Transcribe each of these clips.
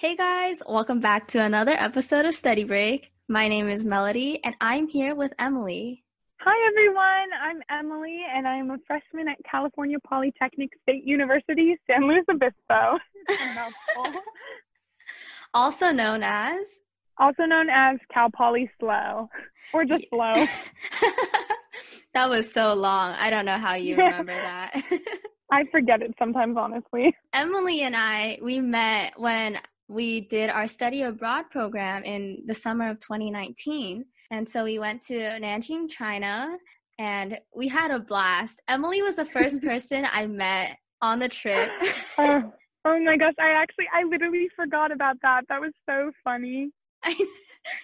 Hey guys, welcome back to another episode of Study Break. My name is Melody and I'm here with Emily. Hi everyone, I'm Emily and I'm a freshman at California Polytechnic State University, San Luis Obispo. also known as also known as Cal Poly Slow or just Slow. that was so long. I don't know how you remember that. I forget it sometimes, honestly. Emily and I, we met when we did our study abroad program in the summer of 2019. And so we went to Nanjing, China, and we had a blast. Emily was the first person I met on the trip. oh, oh my gosh, I actually, I literally forgot about that. That was so funny.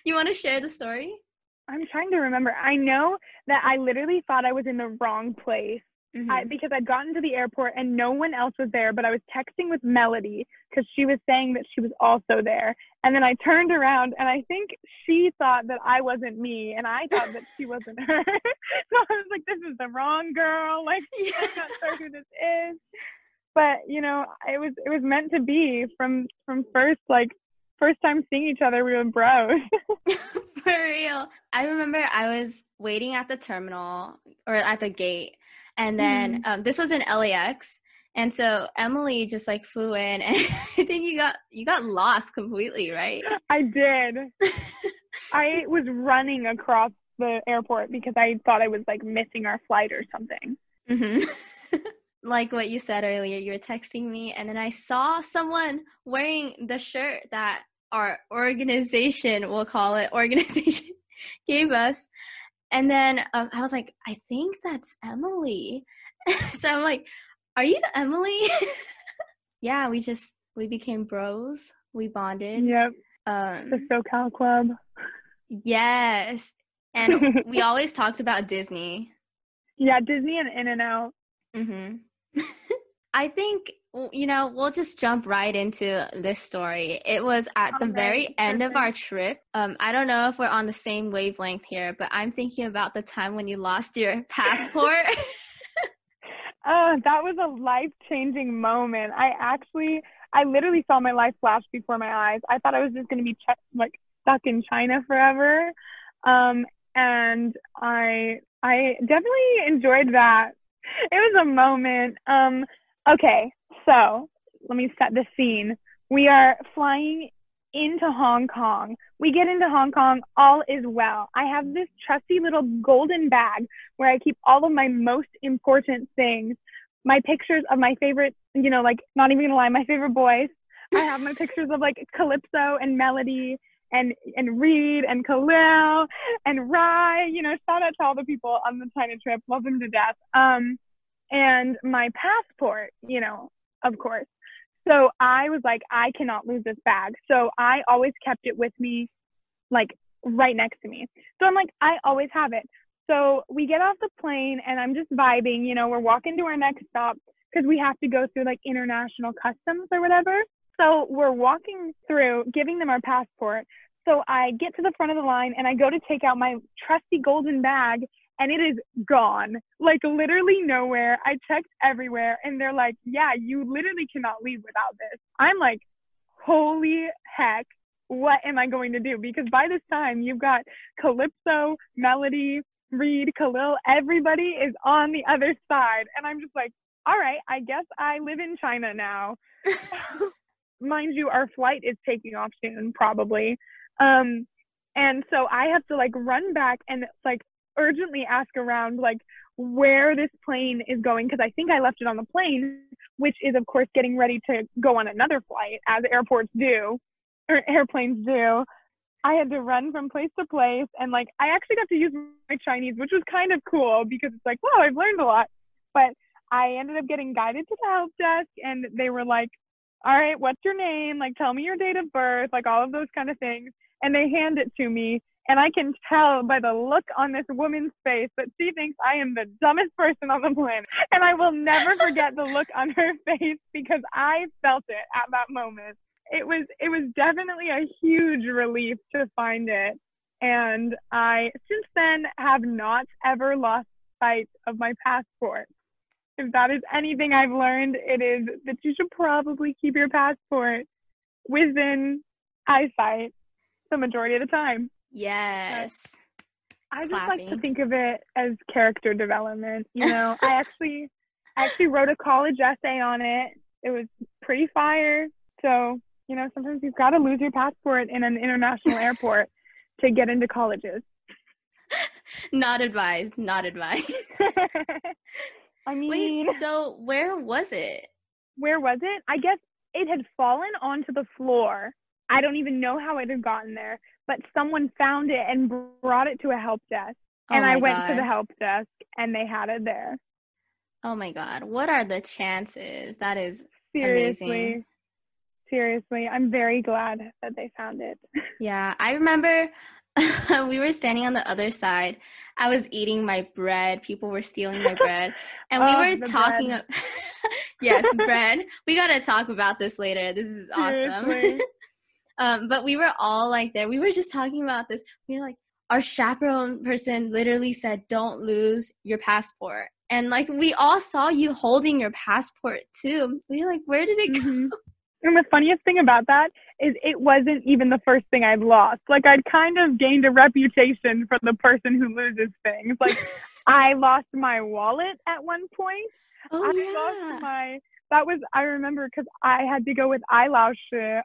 you want to share the story? I'm trying to remember. I know that I literally thought I was in the wrong place Mm-hmm. I, because I'd gotten to the airport and no one else was there, but I was texting with Melody because she was saying that she was also there. And then I turned around and I think she thought that I wasn't me and I thought that she wasn't her. so I was like, this is the wrong girl. Like, I'm not sure who this is. But you know, it was it was meant to be from from first like first time seeing each other, we were bros. For real. I remember I was waiting at the terminal or at the gate and then mm. um, this was in LAX. And so Emily just like flew in and I think you got you got lost completely, right? I did. I was running across the airport because I thought I was like missing our flight or something. Mm-hmm. like what you said earlier, you were texting me and then I saw someone wearing the shirt that our organization, we'll call it organization, gave us. And then um, I was like, I think that's Emily. so I'm like, are you Emily? yeah, we just we became bros. We bonded. Yep. Um, the SoCal Club. Yes, and we always talked about Disney. Yeah, Disney and In-N-Out. Mm-hmm. I think you know, we'll just jump right into this story. It was at the very end of our trip. Um, I don't know if we're on the same wavelength here, but I'm thinking about the time when you lost your passport. uh, that was a life changing moment. I actually, I literally saw my life flash before my eyes. I thought I was just going to be ch- like stuck in China forever. Um, and I, I definitely enjoyed that. It was a moment. Um, okay, so let me set the scene. We are flying into Hong Kong. We get into Hong Kong, all is well. I have this trusty little golden bag where I keep all of my most important things. My pictures of my favorite, you know, like not even gonna lie, my favorite boys. I have my pictures of like Calypso and Melody and and Reed and Khalil and Rye. You know, shout out to all the people on the China trip. Love them to death. Um, and my passport, you know, of course. So I was like, I cannot lose this bag. So I always kept it with me, like right next to me. So I'm like, I always have it. So we get off the plane and I'm just vibing, you know, we're walking to our next stop because we have to go through like international customs or whatever. So we're walking through, giving them our passport. So I get to the front of the line and I go to take out my trusty golden bag and it is gone. Like literally nowhere. I checked everywhere and they're like, yeah, you literally cannot leave without this. I'm like, holy heck, what am I going to do? Because by this time you've got Calypso, Melody, Reed, Khalil, everybody is on the other side. And I'm just like, all right, I guess I live in China now. Mind you, our flight is taking off soon, probably. Um, and so I have to like run back and it's like urgently ask around like where this plane is going because I think I left it on the plane, which is of course getting ready to go on another flight as airports do or airplanes do. I had to run from place to place and like I actually got to use my Chinese, which was kind of cool because it's like, wow, I've learned a lot. But I ended up getting guided to the help desk and they were like, All right, what's your name? Like tell me your date of birth, like all of those kind of things. And they hand it to me and I can tell by the look on this woman's face that she thinks I am the dumbest person on the planet. And I will never forget the look on her face because I felt it at that moment. It was it was definitely a huge relief to find it. And I since then have not ever lost sight of my passport. If that is anything I've learned, it is that you should probably keep your passport within eyesight the majority of the time. Yes. I just like to think of it as character development. You know, I actually I actually wrote a college essay on it. It was pretty fire. So, you know, sometimes you've got to lose your passport in an international airport to get into colleges. Not advised. Not advised. I mean, Wait, so where was it? where was it? I guess it had fallen onto the floor. I don't even know how it had gotten there, but someone found it and brought it to a help desk. Oh and I went to the help desk and they had it there. Oh my god. What are the chances? That is Seriously. Amazing. Seriously, I'm very glad that they found it. Yeah, I remember we were standing on the other side. I was eating my bread. People were stealing my bread. And we Oh, were talking bread. Yes, bread. We got to talk about this later. This is awesome. Um but we were all like there. We were just talking about this. We were like our chaperone person literally said don't lose your passport. And like we all saw you holding your passport too. We were like where did it go? Mhm. And the funniest thing about that is it wasn't even the first thing I'd lost. Like I'd kind of gained a reputation for the person who loses things. Like I lost my wallet at one point. Oh I yeah. lost my that was I remember because I had to go with eyelash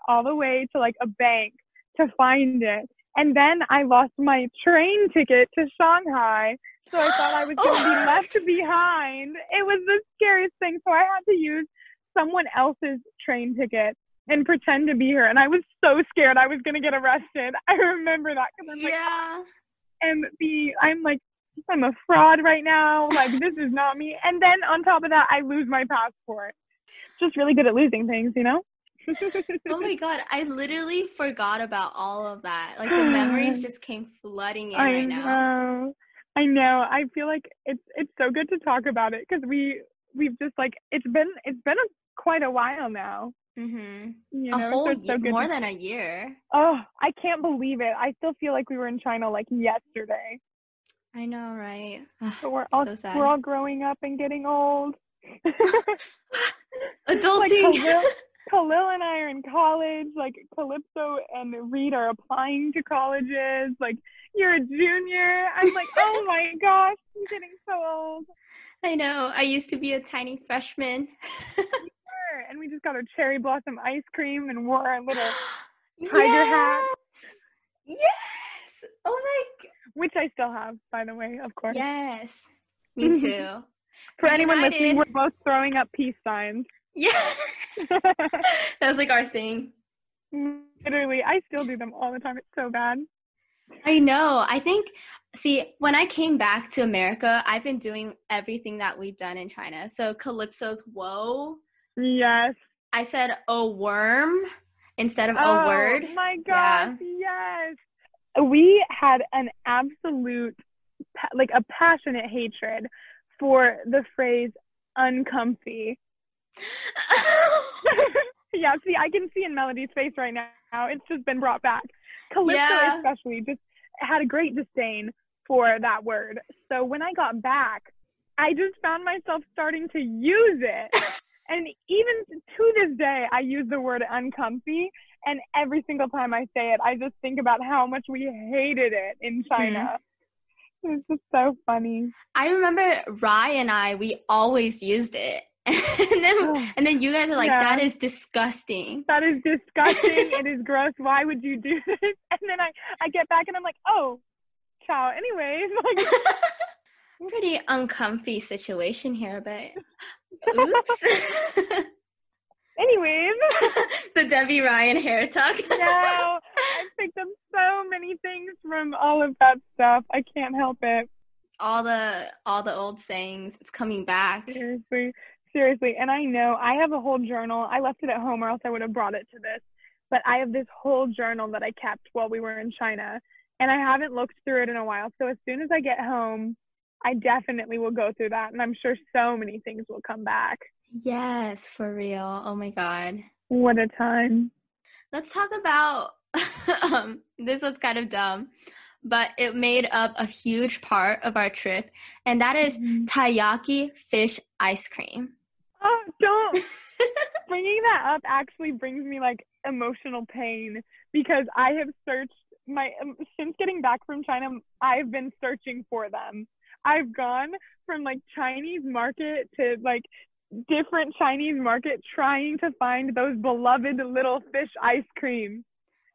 all the way to like a bank to find it. And then I lost my train ticket to Shanghai. So I thought I was going to be left behind. It was the scariest thing. So I had to use someone else's train ticket and pretend to be her. And I was so scared I was going to get arrested. I remember that because I'm like, and the I'm like I'm a fraud right now. Like this is not me. And then on top of that, I lose my passport. Just really good at losing things, you know. Oh my god, I literally forgot about all of that. Like the memories just came flooding in I right now. know. I know. I feel like it's it's so good to talk about it because we we've just like it's been it's been a, quite a while now. Mm-hmm. You A whole so it's so year, more to- than a year. Oh, I can't believe it. I still feel like we were in China like yesterday. I know, right? But we're all so sad. we're all growing up and getting old. Adulting. like Khalil, Khalil and I are in college. Like Calypso and Reed are applying to colleges. Like you're a junior. I'm like, oh my gosh, I'm getting so old. I know. I used to be a tiny freshman. And we just got our cherry blossom ice cream and wore our little, Tiger hat. Yes. Yes. Oh my. which I still have, by the way, of course. Yes. Me too. For anyone listening, we're both throwing up peace signs. Yeah. that was like our thing. Literally, I still do them all the time. It's so bad. I know. I think, see, when I came back to America, I've been doing everything that we've done in China. So Calypso's whoa. Yes. I said a worm instead of oh a word. my Yeah. yes. We had an absolute, like a passionate hatred for the phrase uncomfy. yeah, see, I can see in Melody's face right now. It's just been brought back. Calypso, Yeah. especially, just had a great disdain for that word. So when I got back, I just found myself starting to use it. and even to this day, I use the word uncomfy. And every single time I say it, I just think about how much we hated it in China. Mm-hmm. It's just so funny. I remember Rye and I, we always used it. and then oh, and then you guys are like, Yeah. that is disgusting. That is disgusting. it is gross. Why would you do this? And then I, I get back and I'm like, oh, ciao. Anyways, like, Pretty uncomfy situation here, but oops. Anyways. the Debbie Ryan hair talk. no, I picked up so many things from all of that stuff. I can't help it. all the all the old sayings. It's coming back. Seriously, seriously. And I know I have a whole journal. I left it at home, or else I would have brought it to this. But I have this whole journal that I kept while we were in China, and I haven't looked through it in a while. So as soon as I get home, I definitely will go through that, and I'm sure so many things will come back. Yes, for real. Oh my god. What a time! Let's talk about um this was kind of dumb, but it made up a huge part of our trip, and that is taiyaki fish ice cream. Oh, don't bringing that up actually brings me like emotional pain because I have searched my um, since getting back from China, I've been searching for them. I've gone from like Chinese market to like different Chinese market trying to find those beloved little fish ice cream.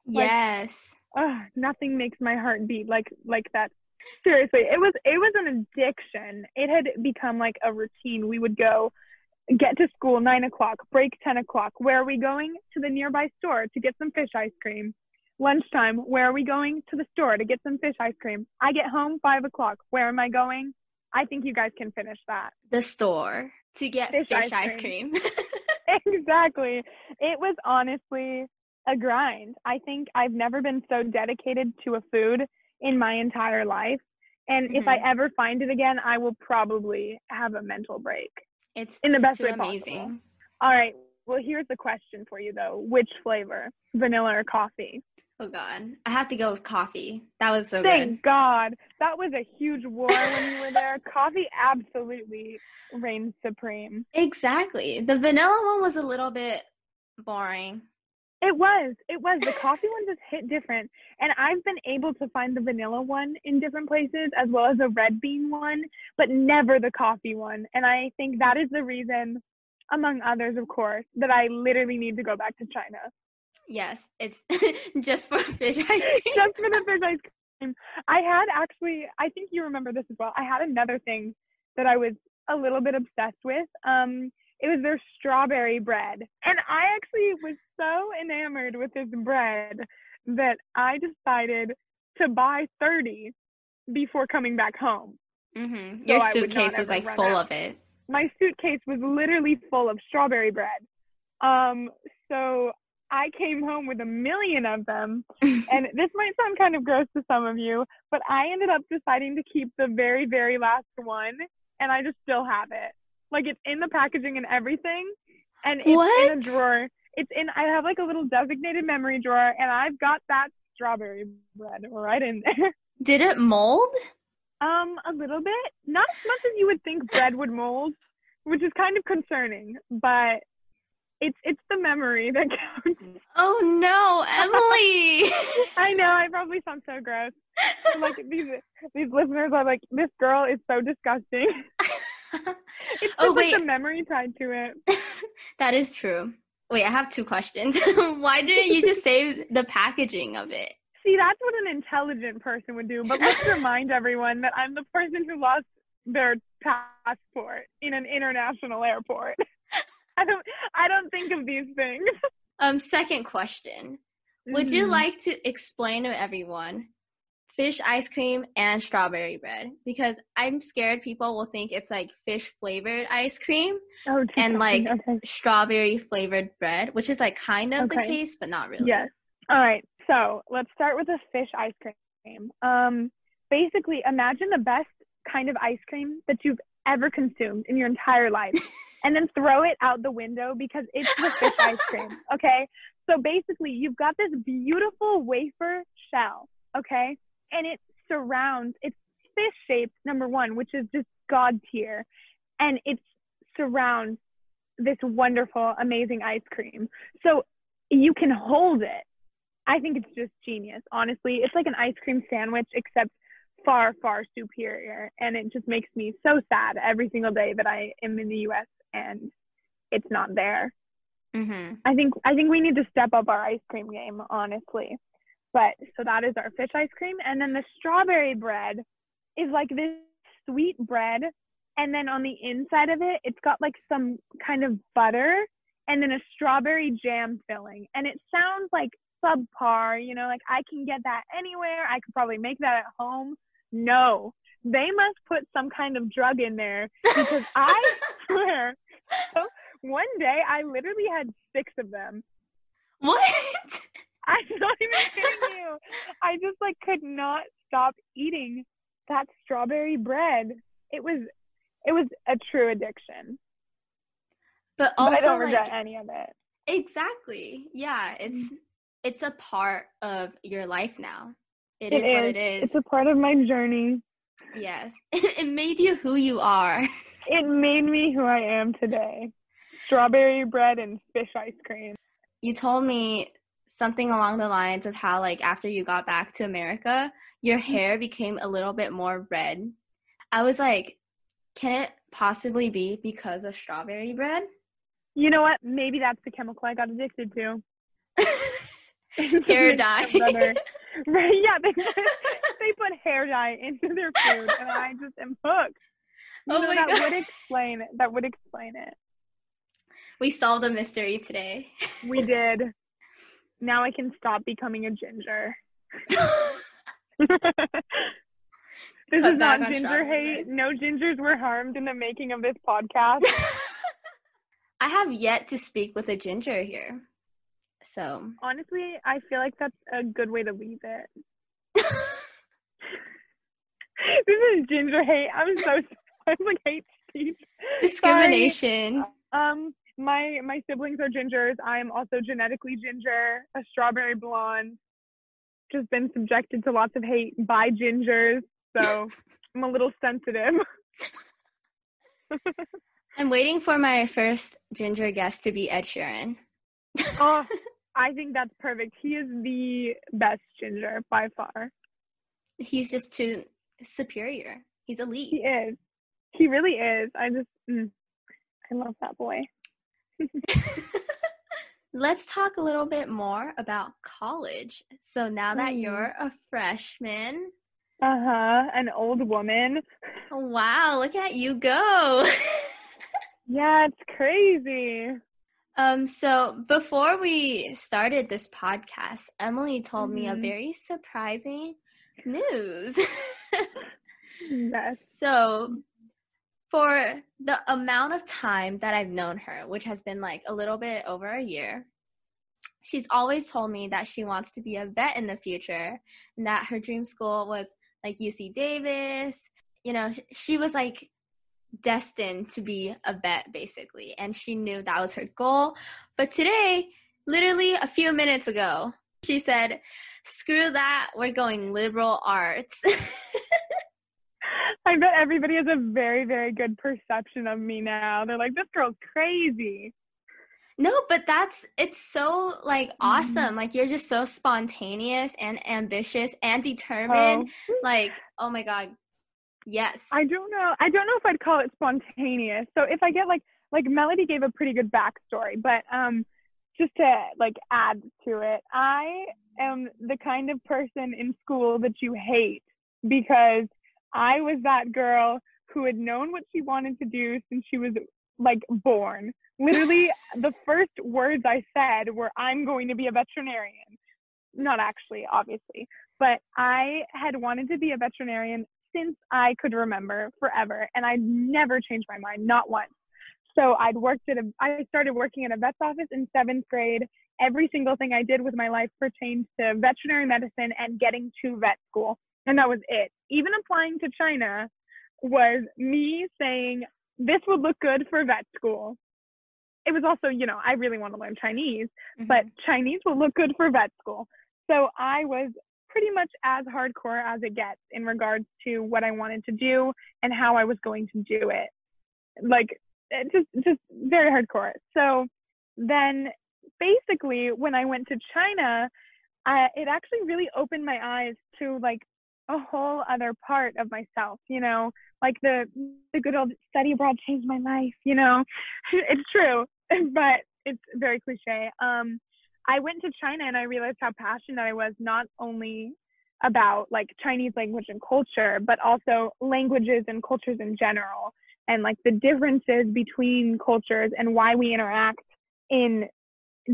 Like, yes. Uh, nothing makes my heart beat like like that. Seriously, it was it was an addiction. It had become like a routine. We would go get to school nine o'clock, break ten o'clock. Where are we going? To the nearby store to get some fish ice cream. Lunchtime, where are we going? To the store to get some fish ice cream. I get home five o'clock. Where am I going? I think you guys can finish that. The store to get fish, fish ice, ice cream. cream. exactly. It was honestly a grind. I think I've never been so dedicated to a food in my entire life. And mm-hmm. if I mm-hmm. ever find it again, I will probably have a mental break. It's in the best way amazing. possible. All right. Well, here's the question for you though. Which flavor? Vanilla or coffee? Oh god. I have to go with coffee. That was so Thank good. Thank God. That was a huge war when you were there. coffee absolutely reigned supreme. Exactly. The vanilla one was a little bit boring. It was. It was. The coffee one just hit different. And I've been able to find the vanilla one in different places as well as the red bean one, but never the coffee one. And I think that is the reason among others, of course, that I literally need to go back to China. Yes, it's just for fish ice cream. just for the fish ice cream. I had actually, I think you remember this as well. I had another thing that I was a little bit obsessed with. Um, it was their strawberry bread. And I actually was so enamored with this bread that I decided to buy 30 before coming back home. Mm-hmm. Your so suitcase was like full out. of it my suitcase was literally full of strawberry bread. Um, so I came home with a million of them. and this might sound kind of gross to some of you, but I ended up deciding to keep the very, very last one. And I just still have it. Like it's in the packaging and everything. And it's what? in a drawer. It's in, I have like a little designated memory drawer and I've got that strawberry bread right in there. Did it mold? Um, a little bit. Not as much as you would think bread would mold, which is kind of concerning, but it's it's the memory that counts. Oh no, Emily! I know I probably sound so gross. like these these listeners are like, this girl is so disgusting. it's oh, wait. Like the memory tied to it. that is true. Wait, I have two questions. Why didn't you just save the packaging of it? See, that's what an intelligent person would do. But let's remind everyone that I'm the person who lost their passport in an international airport. I don't I don't think of these things. Um second question. Would mm-hmm. you like to explain to everyone fish ice cream and strawberry bread because I'm scared people will think it's like fish flavored ice cream oh, and like okay. strawberry flavored bread, which is like kind of okay. the case, but not really. Yes. All right. So let's start with the fish ice cream. Um, basically, imagine the best kind of ice cream that you've ever consumed in your entire life, and then throw it out the window because it's the fish ice cream. Okay. So basically, you've got this beautiful wafer shell. Okay, and it surrounds. It's fish shaped, number one, which is just god tier, and it surrounds this wonderful, amazing ice cream. So you can hold it I think it's just genius. Honestly, it's like an ice cream sandwich, except far, far superior. And it just makes me so sad every single day that I am in the U.S. and it's not there. Mm-hmm. I think I think we need to step up our ice cream game, honestly. But so that is our fish ice cream, and then the strawberry bread is like this sweet bread, and then on the inside of it, it's got like some kind of butter and then a strawberry jam filling, and it sounds like subpar, you know, like I can get that anywhere. I could probably make that at home. No, they must put some kind of drug in there because I swear, one day I literally had six of them. What? I'm not even kidding you. I just like could not stop eating that strawberry bread. It was it was a true addiction. But also but I don't like, regret any of it. Exactly. Yeah, it's mm it's a part of your life now. it, it is, is what it is. It's a part of my journey. Yes. it made you who you are. It made me who I am today. Strawberry bread and fish ice cream. You told me something along the lines of how like after you got back to America, your Mm-hmm. hair became a little bit more red. I was like, can it possibly be because of strawberry bread? You know what? Maybe that's the chemical I got addicted to. hair dye. Right? Yeah, they put, they put hair dye into their food, and I just am hooked. You Oh know, my that God. would explain it. That would explain it. we solved a mystery today. We did. Now I can stop becoming a ginger. this Cut is not ginger hate. No gingers were harmed in the making of this podcast. I have yet to speak with a ginger here. So Honestly, I feel like that's a good way to leave it. this is ginger hate. I'm so I'm like hate speech. discrimination. Um, my my siblings are gingers. I am also genetically ginger, a strawberry blonde. Just been subjected to lots of hate by gingers, so I'm a little sensitive. I'm waiting for my first ginger guest to be Ed Sheeran. oh, I think that's perfect. He is the best ginger by far. He's just too superior. He's elite. He is. He really is. I just, mm, I love that boy. Let's talk a little bit more about college. So now that Mm. you're a freshman, Uh huh. An old woman. wow, look at you go. Yeah, it's crazy. um so before we started this podcast, Emily told me a Mhm. very surprising news. Yes. So, for the amount of time that I've known her, which has been like a little bit over a year, she's always told me that she wants to be a vet in the future and that her dream school was like UC Davis. You know, she was like destined to be a vet basically, and she knew that was her goal. But today, literally a few minutes ago, she said, Screw that, we're going liberal arts. I bet everybody has a very, very good perception of me now. They're like, this girl's crazy. No, but that's it's so like awesome. Like you're just so spontaneous and ambitious and determined. Oh, Like, oh my god. Yes. I don't know. I don't know if I'd call it spontaneous. So if I get like, like Melody gave a pretty good backstory, but um, just to like add to it, I am the kind of person in school that you hate because I was that girl who had known what she wanted to do since she was like born. Literally, the first words I said were, I'm going to be a veterinarian. Not actually, obviously, but I had wanted to be a veterinarian since I could remember forever, and I never changed my mind, not once. So I'd worked at a, I started working at a vet's office in seventh grade. Every single thing I did with my life pertained to veterinary medicine and getting to vet school. And that was it. Even applying to China was me saying, this would look good for vet school. It was also, you know, I really want to learn Chinese, Mhm. but Chinese will look good for vet school. So I was pretty much as hardcore as it gets in regards to what I wanted to do and how I was going to do it. Like it just just very hardcore. So then basically when I went to China, I, it actually really opened my eyes to like a whole other part of myself, you know, like the the good old study abroad changed my life, you know. it's true, but it's very cliche. Um I went to China and I realized how passionate I was not only about like Chinese language and culture, but also languages and cultures in general and like the differences between cultures and why we interact in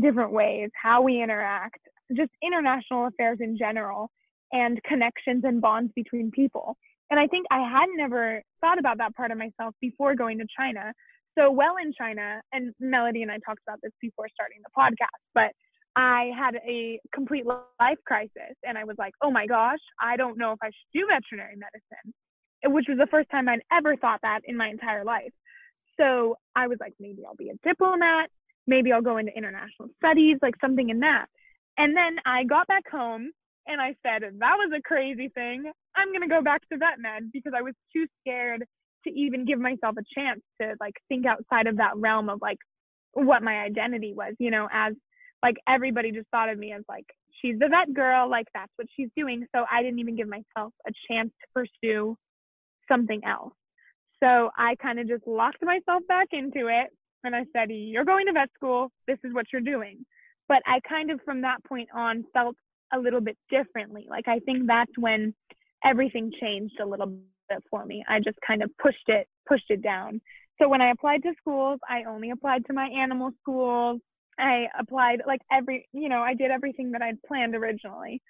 different ways, how we interact, just international affairs in general and connections and bonds between people. And I think I had never thought about that part of myself before going to China. So well, in China, and Melody and I talked about this before starting the podcast, but I had a complete life crisis and I was like, oh my gosh, I don't know if I should do veterinary medicine, which was the first time I'd ever thought that in my entire life. So I was like, maybe I'll be a diplomat, maybe I'll go into international studies, like something in that. And then I got back home and I said, that was a crazy thing. I'm going to go back to vet med because I was too scared to even give myself a chance to like think outside of that realm of like what my identity was, you know, as Like everybody just thought of me as like she's the vet girl, like that's what she's doing. So I didn't even give myself a chance to pursue something else. So I kind of just locked myself back into it and I said, You're going to vet school. This is what you're doing. But I kind of from that point on felt a little bit differently. Like I think that's when everything changed a little bit for me. I just kind of pushed it, pushed it down. So when I applied to schools, I only applied to my animal schools. I applied like every, you know, I did everything that I'd planned originally.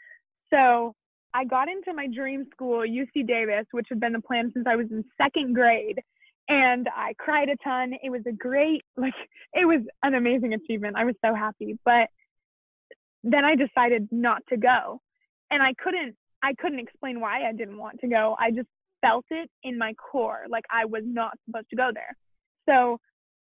So I got into my dream school, UC Davis, which had been the plan since I was in second grade. And I cried a ton. It was a great, like, it was an amazing achievement. I was so happy. But then I decided not to go. And I couldn't, I couldn't explain why I didn't want to go. I just felt it in my core, like I was not supposed to go there. So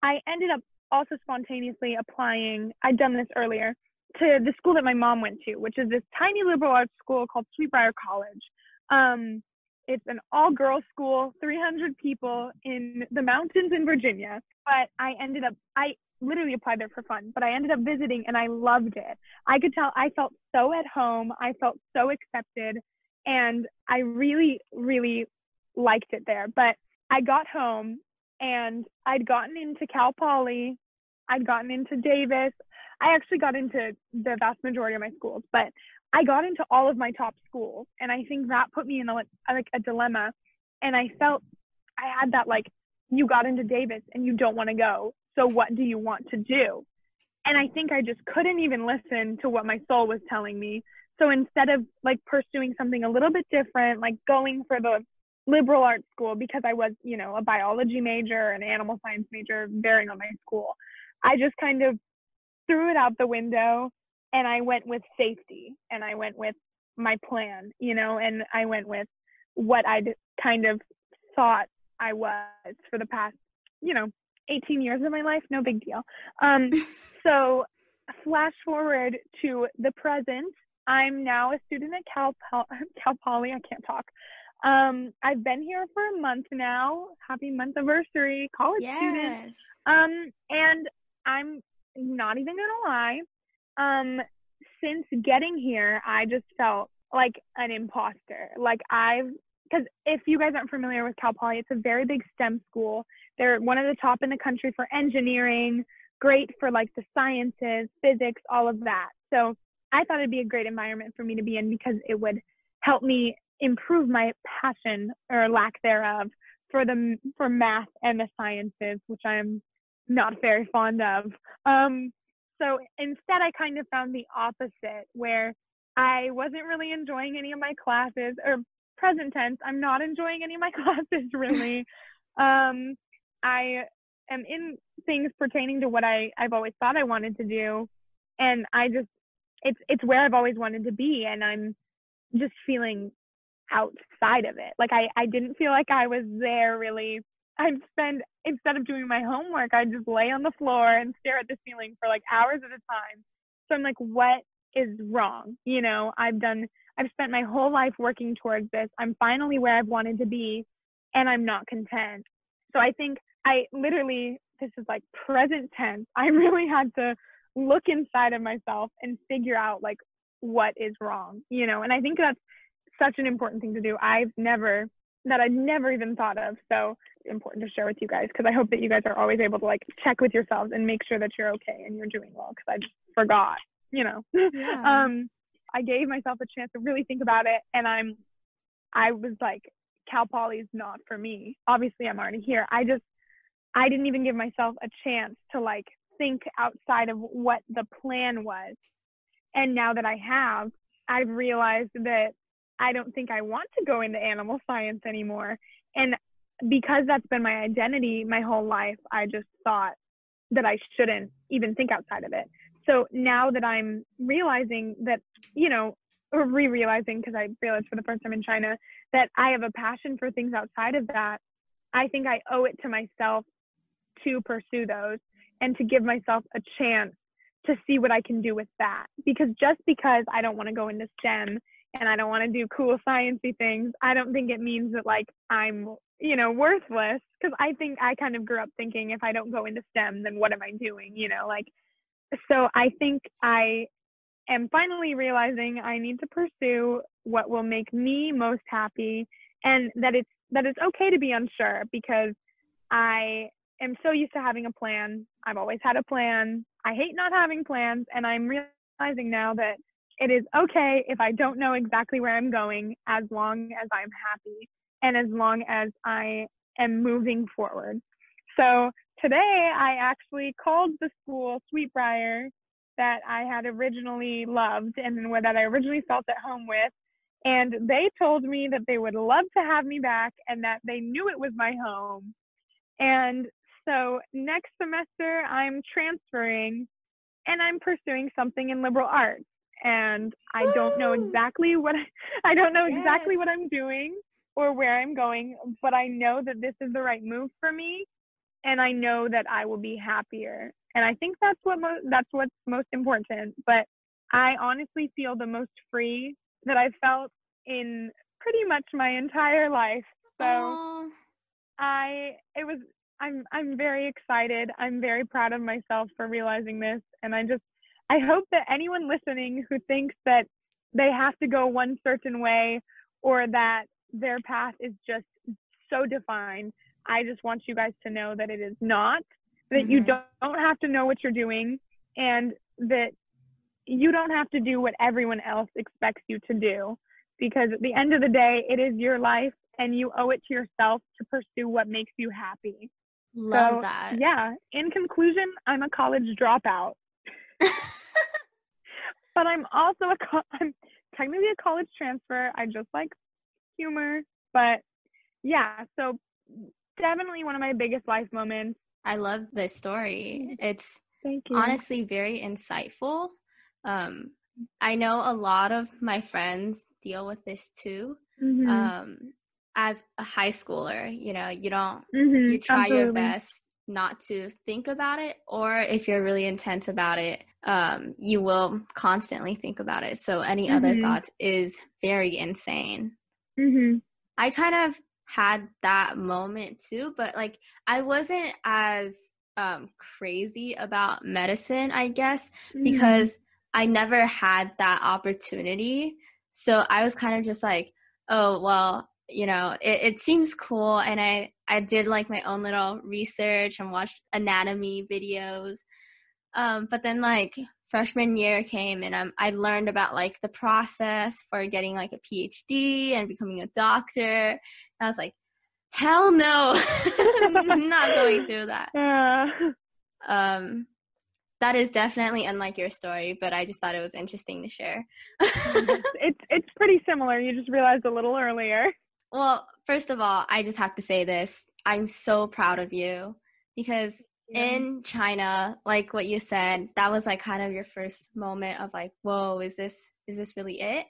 I ended up also spontaneously applying, I'd done this earlier, to the school that my mom went to, which is this tiny liberal arts school called Sweet Briar College. Um, it's an all girls school, 300 people in the mountains in Virginia. But I ended up, I literally applied there for fun, but I ended up visiting and I loved it. I could tell I felt so at home. I felt so accepted. And I really, really liked it there. But I got home and I'd gotten into Cal Poly, I'd gotten into Davis. I actually got into the vast majority of my schools, but I got into all of my top schools, and I think that put me in a, like a dilemma. And I felt I had that like, you got into Davis and you don't want to go, so what do you want to do? And I think I just couldn't even listen to what my soul was telling me. So instead of like pursuing something a little bit different, like going for the liberal arts school because I was, you know, a biology major, an animal science major, varying on my school. I just kind of threw it out the window and I went with safety and I went with my plan, you know, and I went with what I'd kind of thought I was for the past, you know, 18 years of my life, no big deal. Um, so flash forward to the present. I'm now a student at Cal, Cal Poly. I can't talk. Um, I've been here for a month now. Happy month anniversary, college yes. student. Um, and I'm not even gonna lie. Um, since getting here, I just felt like an imposter. Like I've, because if you guys aren't familiar with Cal Poly, it's a very big STEM school. They're one of the top in the country for engineering, great for like the sciences, physics, all of that. So I thought it'd be a great environment for me to be in because it would help me improve my passion or lack thereof for the for math and the sciences, which I'm not very fond of. Um, so instead, I kind of found the opposite, where I wasn't really enjoying any of my classes, or present tense, I'm not enjoying any of my classes really. um, I am in things pertaining to what I I've always thought I wanted to do, and I just it's it's where I've always wanted to be, and I'm just feeling outside of it. Like I, I didn't feel like I was there really. I'd spend instead of doing my homework, I'd just lay on the floor and stare at the ceiling for like hours at a time. So I'm like, what is wrong? You know, I've done I've spent my whole life working towards this. I'm finally where I've wanted to be and I'm not content. So I think I literally this is like present tense. I really had to look inside of myself and figure out like what is wrong, you know. And I think that's such an important thing to do. I've never that I'd never even thought of. So important to share with you guys because I hope that you guys are always able to like check with yourselves and make sure that you're okay and you're doing well because I just forgot, you know. Yeah. um I gave myself a chance to really think about it and I'm I was like Cal Poly's not for me. Obviously I'm already here. I just I didn't even give myself a chance to like think outside of what the plan was. And now that I have, I've realized that I don't think I want to go into animal science anymore. And because that's been my identity my whole life, I just thought that I shouldn't even think outside of it. So now that I'm realizing that, you know, or re realizing because I realized for the first time in China that I have a passion for things outside of that, I think I owe it to myself to pursue those and to give myself a chance to see what I can do with that. Because just because I don't want to go into STEM and I don't want to do cool sciencey things, I don't think it means that like I'm, you know, worthless. Because I think I kind of grew up thinking if I don't go into STEM, then what am I doing? You know, like so I think I am finally realizing I need to pursue what will make me most happy and that it's that it's okay to be unsure because I am so used to having a plan. I've always had a plan. I hate not having plans and I'm realizing now that it is okay if I don't know exactly where I'm going as long as I'm happy and as long as I am moving forward. So today I actually called the school Sweet Briar that I had originally loved and that I originally felt at home with. And they told me that they would love to have me back and that they knew it was my home. And so next semester I'm transferring and I'm pursuing something in liberal arts and I Woo! don't know exactly what I, I don't know yes. exactly what I'm doing or where I'm going, but I know that this is the right move for me and I know that I will be happier. And I think that's what mo- that's what's most important, but I honestly feel the most free that I've felt in pretty much my entire life. So Aww. I it was I'm I'm very excited. I'm very proud of myself for realizing this and I just I hope that anyone listening who thinks that they have to go one certain way or that their path is just so defined, I just want you guys to know that it is not, that mm-hmm. you don't, don't have to know what you're doing, and that you don't have to do what everyone else expects you to do. Because at the end of the day, it is your life and you owe it to yourself to pursue what makes you happy. Love so, that. Yeah. In conclusion, I'm a college dropout but I'm also a co- I'm technically a college transfer. I just like humor, but yeah, so definitely one of my biggest life moments. I love this story. It's honestly very insightful. Um, I know a lot of my friends deal with this too. Mm-hmm. Um, as a high schooler, you know, you don't mm-hmm, you try absolutely. your best not to think about it, or if you're really intense about it, um, you will constantly think about it. So any mm-hmm. other thoughts is very insane. Mm-hmm. I kind of had that moment too, but like I wasn't as um, crazy about medicine, I guess, mm-hmm. because I never had that opportunity. So I was kind of just like, oh, well, you know, it, it seems cool. And I, I did like my own little research and watched anatomy videos um, but then like freshman year came and um, I learned about like the process for getting like a PhD and becoming a doctor. And I was like, hell no, I'm not going through that. Um, that is definitely unlike your story, but I just thought it was interesting to share. it's it's pretty similar. You just realized a little earlier. Well, first of all, I just have to say this. I'm so proud of you because in China, like what you said, that was like kind of your first moment of like, whoa, is this is this really it?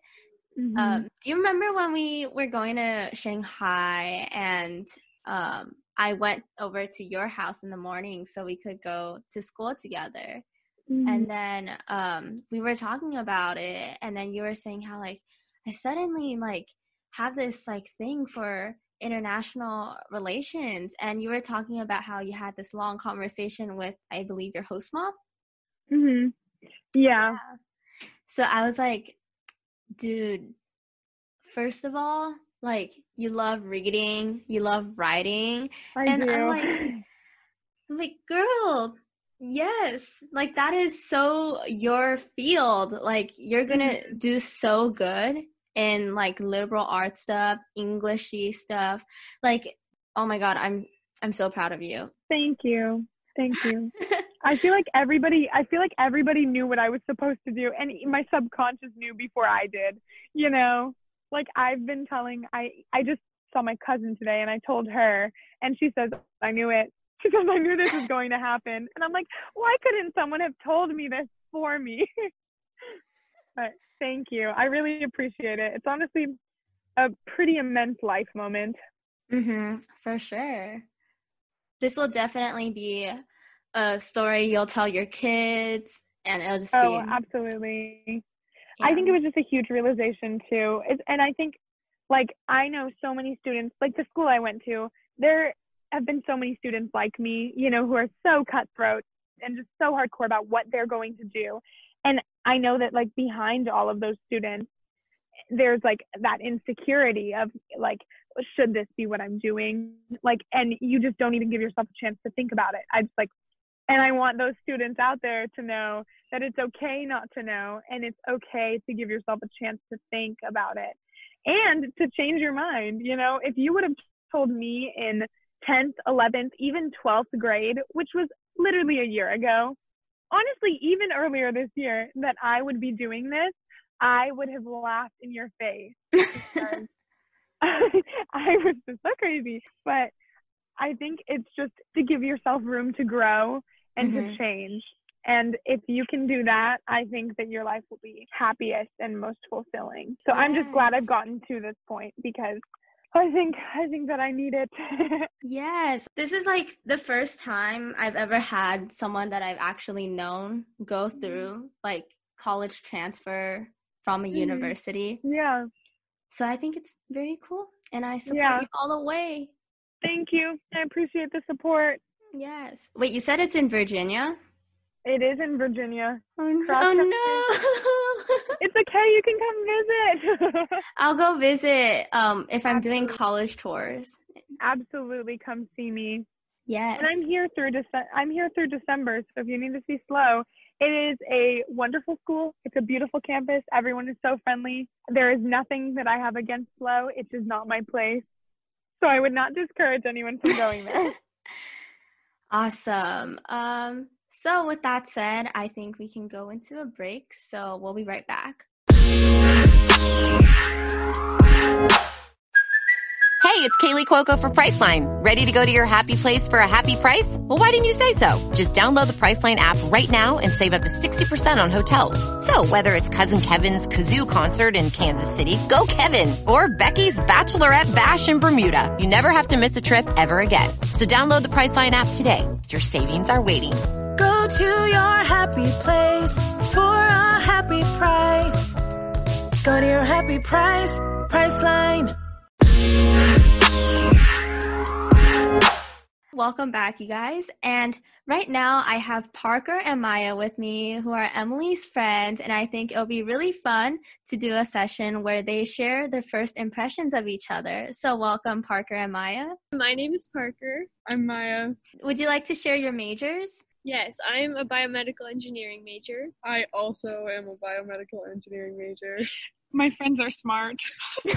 Mm-hmm. Um, do you remember when we were going to Shanghai and um, I went over to your house in the morning so we could go to school together? Mm-hmm. And then um, we were talking about it, and then you were saying how like I suddenly like have this like thing for international relations and you were talking about how you had this long conversation with i believe your host mom mhm yeah. yeah so i was like dude first of all like you love reading you love writing I and do. i'm like i'm like girl yes like that is so your field like you're gonna mm-hmm. do so good in like liberal arts stuff, Englishy stuff. Like, oh my god, I'm I'm so proud of you. Thank you. Thank you. I feel like everybody I feel like everybody knew what I was supposed to do and my subconscious knew before I did. You know? Like I've been telling I I just saw my cousin today and I told her and she says I knew it. She says I knew this was going to happen. And I'm like, why couldn't someone have told me this for me? but Thank you. I really appreciate it. It's honestly a pretty immense life moment. Mhm. For sure. This will definitely be a story you'll tell your kids and it'll just be. oh, be absolutely. Yeah. I think it was just a huge realization too. It's, and I think like I know so many students, like the school I went to, there have been so many students like me, you know, who are so cutthroat and just so hardcore about what they're going to do. And I know that like behind all of those students, there's like that insecurity of like, should this be what I'm doing? Like, and you just don't even give yourself a chance to think about it. I just like, and I want those students out there to know that it's okay not to know and it's okay to give yourself a chance to think about it and to change your mind. You know, if you would have told me in 10th, 11th, even 12th grade, which was literally a year ago, honestly, even earlier this year, that I would be doing this, I would have laughed in your face. I, was just so crazy. But I think it's just to give yourself room to grow and mm-hmm. to change. And if you can do that, I think that your life will be happiest and most fulfilling. So yes. I'm just glad I've gotten to this point because I think I think that I need it. yes. This is like the first time I've ever had someone that I've actually known go mm-hmm. through like college transfer from a mm-hmm. university. Yeah. So I think it's very cool and I support yeah. you all the way. Thank you. I appreciate the support. Yes. Wait, you said it's in Virginia? It is in Virginia. Oh, oh no. it's okay. You can come visit. I'll go visit um, if I'm Absolutely. doing college tours. Absolutely, come see me. Yes. And I'm here through Dece- I'm here through December. So if you need to see SLO, it is a wonderful school. It's a beautiful campus. Everyone is so friendly. There is nothing that I have against SLO. It is just not my place. So I would not discourage anyone from going there. awesome. Um, so, with that said, I think we can go into a break. So, we'll be right back. Hey, it's Kaley Cuoco for Priceline. Ready to go to your happy place for a happy price? Well, why didn't you say so? Just download the Priceline app right now and save up to 60% on hotels. So, whether it's Cousin Kevin's Kazoo concert in Kansas City, go Kevin, or Becky's Bachelorette Bash in Bermuda, you never have to miss a trip ever again. So, download the Priceline app today. Your savings are waiting Go to your happy place for a happy price. Go to your happy price, Priceline. Welcome back, you guys. And right now, I have Parker and Maya with me, who are Emily's friends. And I think it'll be really fun to do a session where they share their first impressions of each other. So, welcome, Parker and Maya. My name is Parker. I'm Maya. Would you like to share your majors? Yes, I'm a biomedical engineering major. I also am a biomedical engineering major. My friends are smart.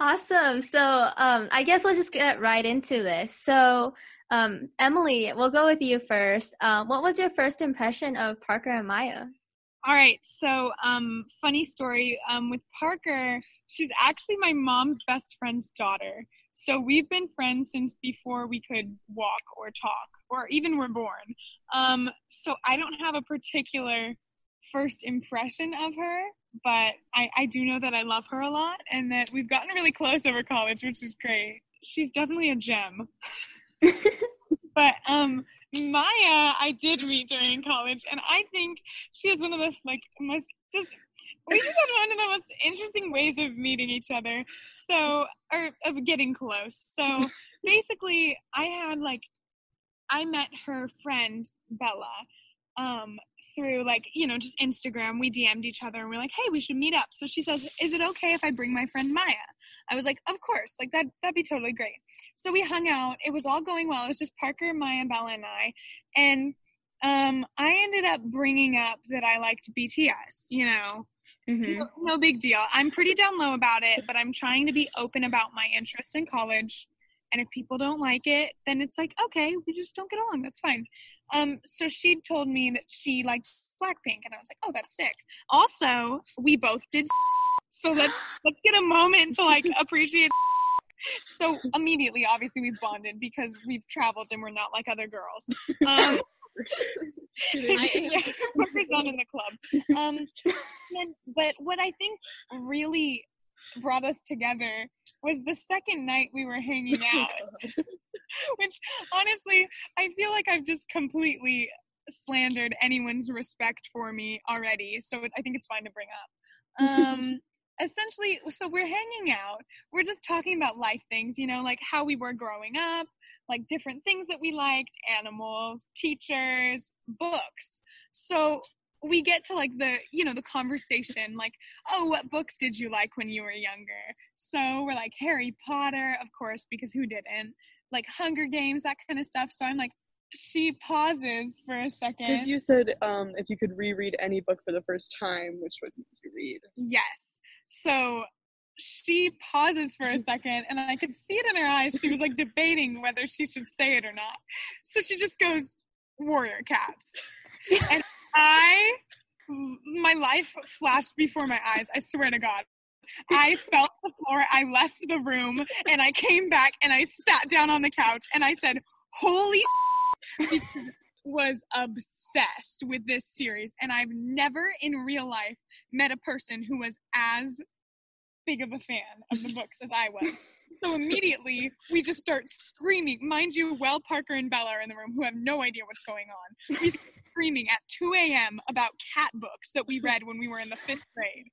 awesome. So, um, I guess we'll just get right into this. So, um, Emily, we'll go with you first. Uh, what was your first impression of Parker and Maya? All right. So, um, funny story. Um, with Parker, she's actually my mom's best friend's daughter. So we've been friends since before we could walk or talk or even were born. Um, so I don't have a particular first impression of her, but I, I do know that I love her a lot and that we've gotten really close over college, which is great. She's definitely a gem. but um, Maya, I did meet during college, and I think she is one of the like most just we just had one of the most interesting ways of meeting each other. So, or of getting close. So basically, I had like I met her friend Bella um, through like you know just Instagram. We DM'd each other and we're like, hey, we should meet up. So she says, is it okay if I bring my friend Maya? I was like, of course, like that that'd be totally great. So we hung out. It was all going well. It was just Parker, Maya, Bella, and I, and um, I ended up bringing up that I liked BTS. You know. Mm-hmm. No, no big deal. I'm pretty down low about it, but I'm trying to be open about my interest in college and if people don't like it then it's like okay we just don't get along that's fine. Um so she told me that she liked blackpink and i was like oh that's sick. Also we both did so let's let's get a moment to like appreciate so immediately obviously we bonded because we've traveled and we're not like other girls. Um yeah, not in the club. Um and, but what i think really brought us together was the second night we were hanging out. Which honestly, I feel like I've just completely slandered anyone's respect for me already. So I think it's fine to bring up. Um, essentially, so we're hanging out. We're just talking about life things, you know, like how we were growing up, like different things that we liked, animals, teachers, books. So we get to like the you know the conversation like oh what books did you like when you were younger? So we're like harry potter of course because who didn't? Like hunger games that kind of stuff. So i'm like she pauses for a second. Because you said um, if you could reread any book for the first time, which would you read? yes. So she pauses for a second and i could see it in her eyes. She was like debating whether she should say it or not. So she just goes warrior cats. And i my life flashed before my eyes i swear to god i felt the floor i left the room and i came back and i sat down on the couch and i said holy was obsessed with this series and i've never in real life met a person who was as big of a fan of the books as I was. So immediately we just start screaming. Mind you, well, Parker and Bella are in the room who have no idea what's going on. We screaming at 2 a.m. about cat books that we read when we were in the fifth grade.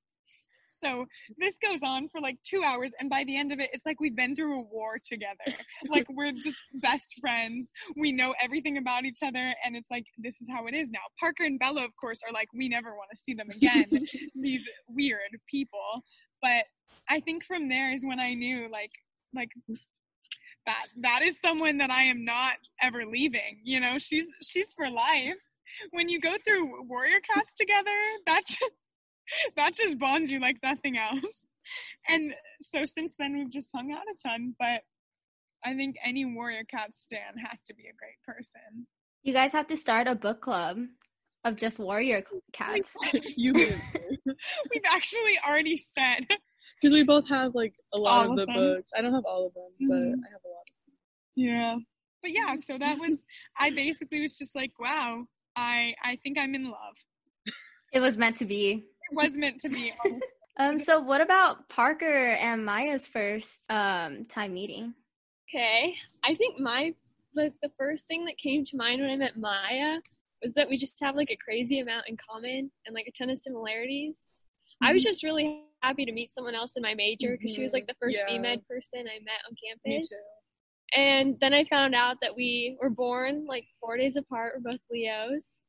So this goes on for like two hours, and by the end of it, it's like we've been through a war together. Like we're just best friends. We know everything about each other, and it's like this is how it is now. Parker and Bella, of course, are like we never want to see them again. These weird people, but I think from there is when I knew like like that that is someone that I am not ever leaving. You know, she's she's for life. When you go through warrior cats together, that just, that just bonds you like nothing else. And so since then we've just hung out a ton, but I think any warrior cat stan has to be a great person. You guys have to start a book club of just warrior cats. you We've actually already said because we both have like a lot All of of the them? books. I don't have all of them, but Mhm. I have a lot. Yeah. But yeah, so that was I basically was just like, wow, I I think I'm in love. It was meant to be. It was meant to be. Um, so what about Parker and Maya's first um time meeting? Okay. I think my the, the first thing that came to mind when I met Maya was that we just have like a crazy amount in common and like a ton of similarities. I was just really happy to meet someone else in my major because she was like the first Yeah. BMed person I met on Me campus. Too. And then I found out that we were born like four days apart. We're both Leos.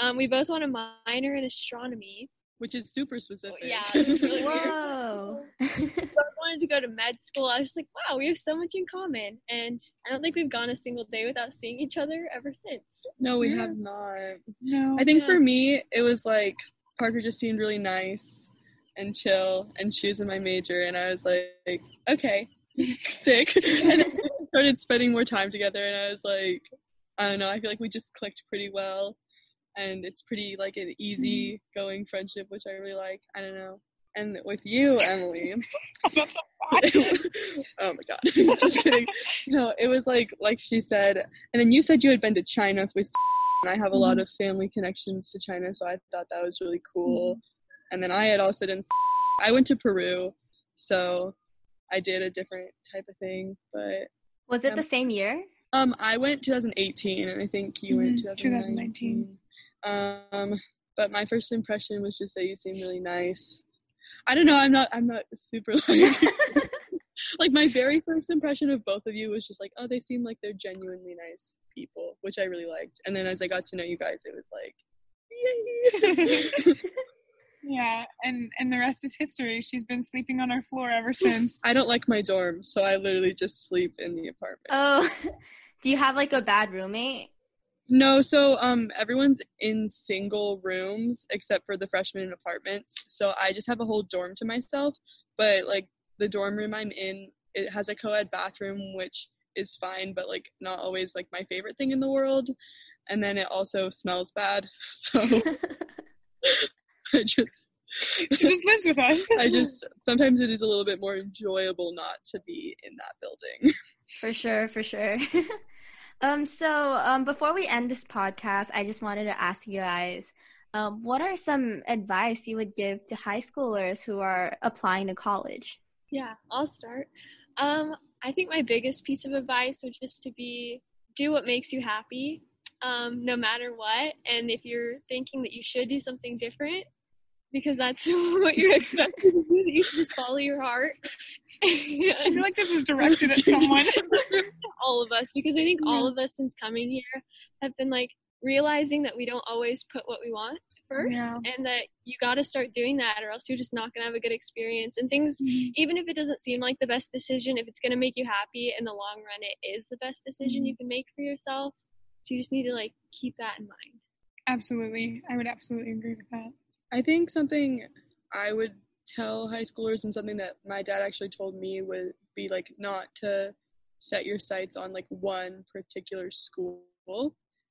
Um, we both want a minor in astronomy. Which is super specific. yeah, it was really weird. Whoa. So I wanted to go to med school. I was just like, wow, we have so much in common. And I don't think we've gone a single day without seeing each other ever since. no, we Yeah. have not. no. I think Yeah. for me, it was like Parker just seemed really nice and chill, and she was in my major, and I was like, okay, sick. and then we started spending more time together, and I was like, I don't know, I feel like we just clicked pretty well, and it's pretty like an easy going friendship, which I really like. I don't know. And with you, Emily, That's so bad. oh my god, just kidding. No, it was like like she said, and then you said you had been to China with, and I have a lot mm-hmm. of family connections to China, so I thought that was really cool. Mm-hmm. And then I had also done, I went to Peru, so I did a different type of thing. But Was it Um, the same year? um, I went 2018, and I think you went Mhm, 2019. Um, but my first impression was just that you seemed really nice. I don't know. I'm not. I'm not super like. like my very first impression of both of you was just like, oh, they seem like they're genuinely nice people, which I really liked. And then as I got to know you guys, it was like, yay. yeah, and and the rest is history. She's been sleeping on our floor ever since. I don't like my dorm, so I literally just sleep in the apartment. Oh, do you have like a bad roommate? No, so um everyone's in single rooms except for the freshmen in apartments. So I just have a whole dorm to myself, but like the dorm room I'm in, it has a co-ed bathroom which is fine, but like not always like my favorite thing in the world. And then it also smells bad. So I just she just lives with us. I just sometimes it is a little bit more enjoyable not to be in that building. For sure, for sure. um, so um, before we end this podcast, I just wanted to ask you guys, um, what are some advice you would give to high schoolers who are applying to college? Yeah, I'll start. Um, I think my biggest piece of advice would just to be do what makes you happy, um, no matter what. And if you're thinking that you should do something different, because that's what you're expected to do. You should just follow your heart. I feel like this is directed at someone. all of us, because I think all of us since coming here have been like realizing that we don't always put what we want first Yeah. and that you got to start doing that or else you're just not going to have a good experience and things mm-hmm. even if it doesn't seem like the best decision if it's going to make you happy in the long run it is the best decision mm-hmm. you can make for yourself so you just need to like keep that in mind absolutely. I would absolutely agree with that. I think something I would tell high schoolers and something that my dad actually told me would be like not to set your sights on like one particular school.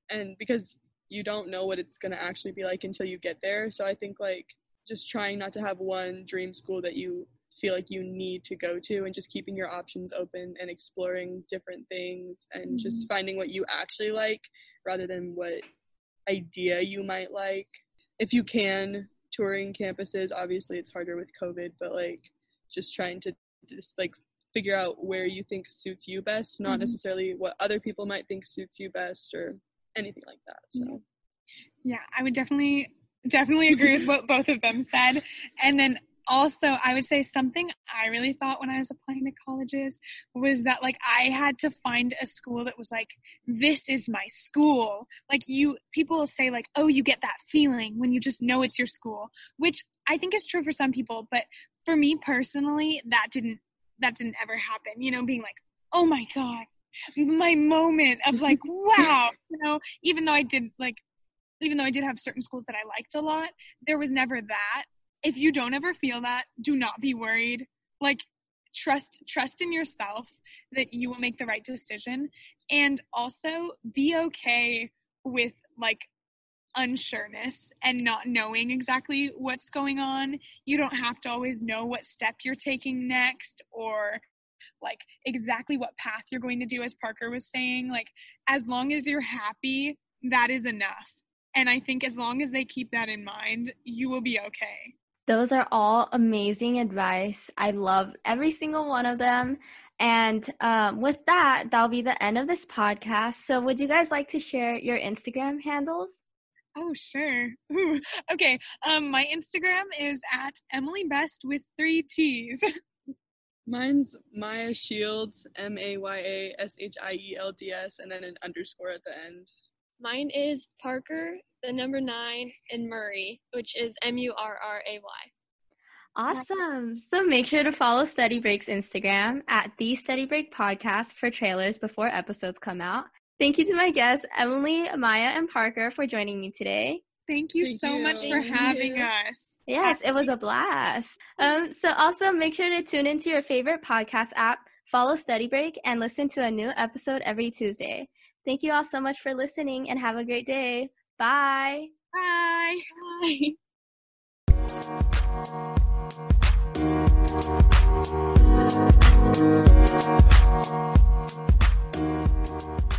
And because you don't know what it's going to actually be like until you get there. So i think like just trying not to have one dream school that you feel like you need to go to and just keeping your options open and exploring different things and just mm-hmm. finding what you actually like rather than what idea you might like if you can touring campuses obviously it's harder with covid but like just trying to just like figure out where you think suits you best not mm-hmm. necessarily what other people might think suits you best or anything like that so. Yeah, I would definitely definitely agree with what both of them said. And then also I would say something I really thought when I was applying to colleges was that like I had to find a school that was like this is my school. Like you people will say like oh you get that feeling when you just know it's your school, which I think is true for some people, but for me personally that didn't that didn't ever happen. You know, being like oh my god my moment of like wow you know even though i did like even though I did have certain schools that I liked a lot, there was never that. If you don't ever feel that, do not be worried. Like trust trust in yourself that you will make the right decision and also be okay with like unsureness and not knowing exactly what's going on. You don't have to always know what step you're taking next or like exactly what path you're going to do as Parker was saying. Like as long as you're happy, that is enough. And I think as long as they keep that in mind, you will be okay. Those are all amazing advice. I love every single one of them. And um, with that, that'll be the end of this podcast. So, would you guys like to share your Instagram handles? Oh, sure. Ooh, okay. Um, my Instagram is at Emily Best with three T's. mine's maya shields m-a-y-a-s-h-i-e-l-d-s and then an underscore at the end mine is parker the number nine and murray which is m-u-r-r-a-y Awesome. So make sure to follow Study Break's Instagram at the Study Break Podcast for trailers before episodes come out. Thank you to my guests, Emily, Maya, and Parker, for joining me today. Thank you Thank so you. much for Thank having you. us. Yes, it was a blast. Um, so also make sure to tune into your favorite podcast app, follow Study Break, and listen to a new episode every Tuesday. Thank you all so much for listening and have a great day. Bye. Bye. Bye.